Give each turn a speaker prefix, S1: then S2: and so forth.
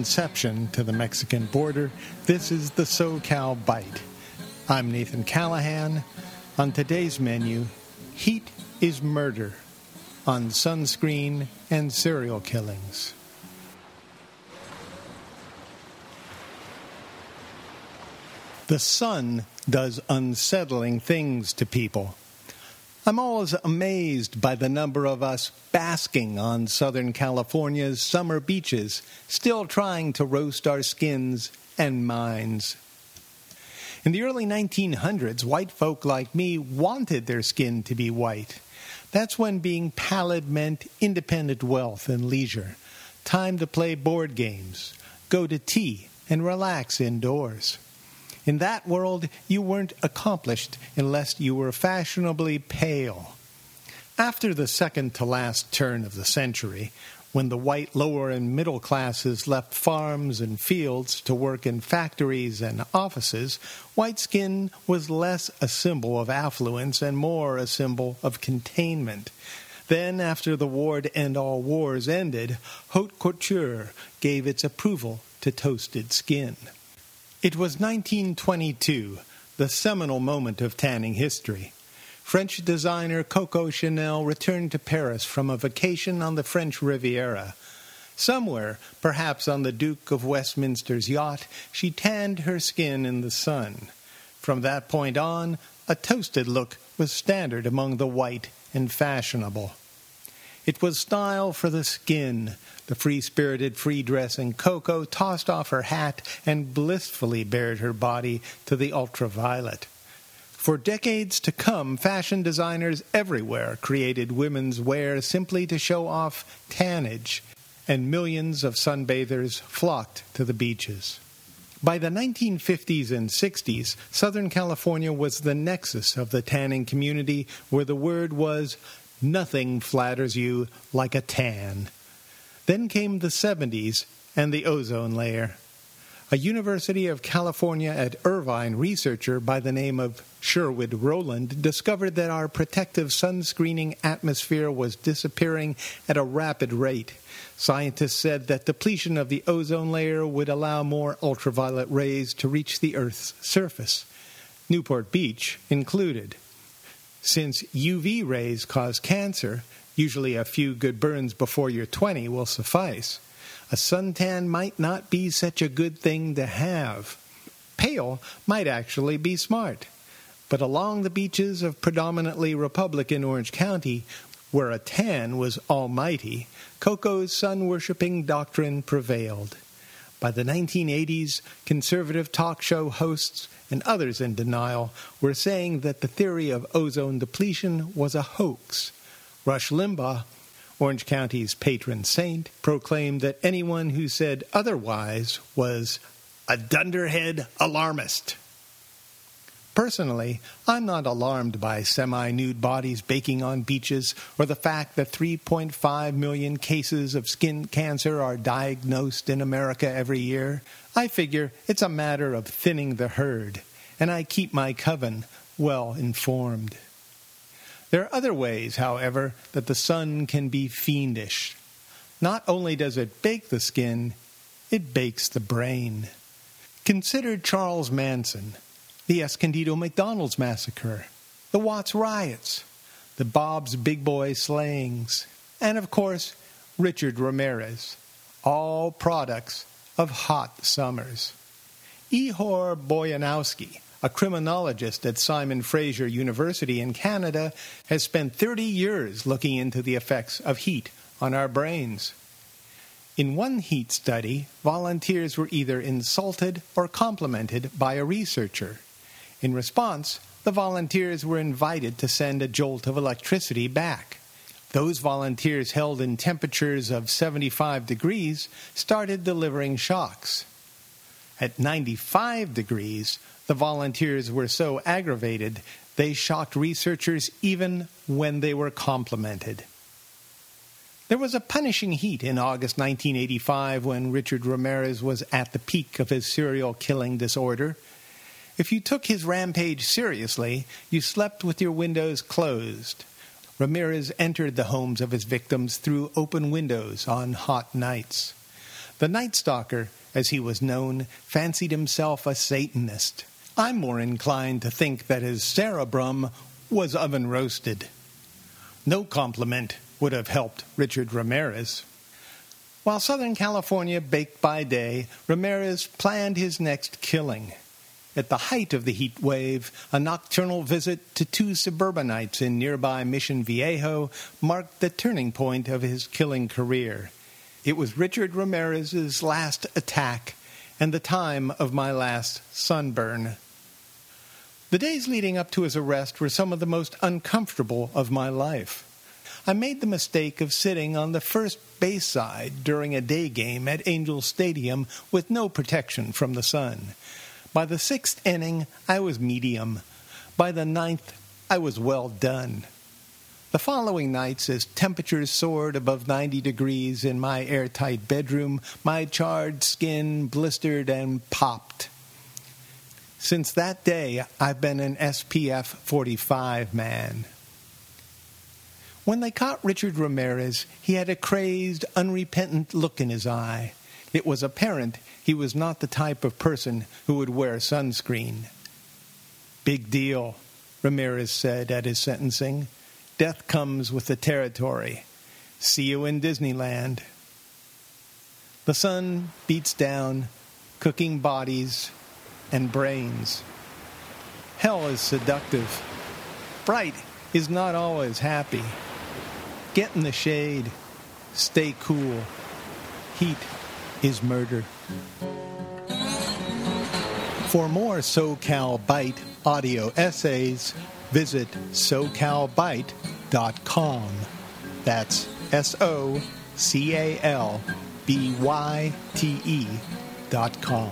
S1: Conception to the Mexican border, this is the SoCal Bite. I'm Nathan Callahan. On today's menu, Heat is Murder on sunscreen and serial killings. The sun does unsettling things to people. I'm always amazed by the number of us basking on Southern California's summer beaches, still trying to roast our skins and minds. In the early 1900s, white folk like me wanted their skin to be white. That's when being pallid meant independent wealth and leisure, time to play board games, go to tea, and relax indoors. In that world, you weren't accomplished unless you were fashionably pale. After the second to last turn of the century, when the white lower and middle classes left farms and fields to work in factories and offices, white skin was less a symbol of affluence and more a symbol of containment. Then, after the war to end all wars ended, haute couture gave its approval to toasted skin. It was 1922, the seminal moment of tanning history. French designer Coco Chanel returned to Paris from a vacation on the French Riviera. Somewhere, perhaps on the Duke of Westminster's yacht, she tanned her skin in the sun. From that point on, a toasted look was standard among the white and fashionable. It was style for the skin. The free spirited, free dressing Coco tossed off her hat and blissfully bared her body to the ultraviolet. For decades to come, fashion designers everywhere created women's wear simply to show off tannage, and millions of sunbathers flocked to the beaches. By the 1950s and 60s, Southern California was the nexus of the tanning community where the word was Nothing flatters you like a tan. Then came the 70s and the ozone layer. A University of California at Irvine researcher by the name of Sherwood Rowland discovered that our protective sunscreening atmosphere was disappearing at a rapid rate. Scientists said that depletion of the ozone layer would allow more ultraviolet rays to reach the Earth's surface, Newport Beach included. Since UV rays cause cancer, usually a few good burns before you're 20 will suffice. A suntan might not be such a good thing to have. Pale might actually be smart. But along the beaches of predominantly Republican Orange County, where a tan was almighty, Coco's sun worshipping doctrine prevailed. By the 1980s, conservative talk show hosts and others in denial were saying that the theory of ozone depletion was a hoax. Rush Limbaugh, Orange County's patron saint, proclaimed that anyone who said otherwise was a dunderhead alarmist. Personally, I'm not alarmed by semi nude bodies baking on beaches or the fact that 3.5 million cases of skin cancer are diagnosed in America every year. I figure it's a matter of thinning the herd, and I keep my coven well informed. There are other ways, however, that the sun can be fiendish. Not only does it bake the skin, it bakes the brain. Consider Charles Manson the Escondido McDonald's massacre, the Watts riots, the Bob's Big Boy slayings, and of course, Richard Ramirez, all products of hot summers. Ehor Boyanowsky, a criminologist at Simon Fraser University in Canada, has spent 30 years looking into the effects of heat on our brains. In one heat study, volunteers were either insulted or complimented by a researcher. In response, the volunteers were invited to send a jolt of electricity back. Those volunteers held in temperatures of 75 degrees started delivering shocks. At 95 degrees, the volunteers were so aggravated they shocked researchers even when they were complimented. There was a punishing heat in August 1985 when Richard Ramirez was at the peak of his serial killing disorder. If you took his rampage seriously, you slept with your windows closed. Ramirez entered the homes of his victims through open windows on hot nights. The Night Stalker, as he was known, fancied himself a Satanist. I'm more inclined to think that his cerebrum was oven roasted. No compliment would have helped Richard Ramirez. While Southern California baked by day, Ramirez planned his next killing. At the height of the heat wave, a nocturnal visit to two suburbanites in nearby Mission Viejo marked the turning point of his killing career. It was Richard Ramirez's last attack and the time of my last sunburn. The days leading up to his arrest were some of the most uncomfortable of my life. I made the mistake of sitting on the first base side during a day game at Angel Stadium with no protection from the sun. By the sixth inning, I was medium. By the ninth, I was well done. The following nights, as temperatures soared above 90 degrees in my airtight bedroom, my charred skin blistered and popped. Since that day, I've been an SPF 45 man. When they caught Richard Ramirez, he had a crazed, unrepentant look in his eye. It was apparent he was not the type of person who would wear sunscreen. Big deal, Ramirez said at his sentencing. Death comes with the territory. See you in Disneyland. The sun beats down, cooking bodies and brains. Hell is seductive. Bright is not always happy. Get in the shade. Stay cool. Heat is murder. For more SoCal Bite audio essays, visit socalbyte.com. That's S O C A L B Y T E dot com.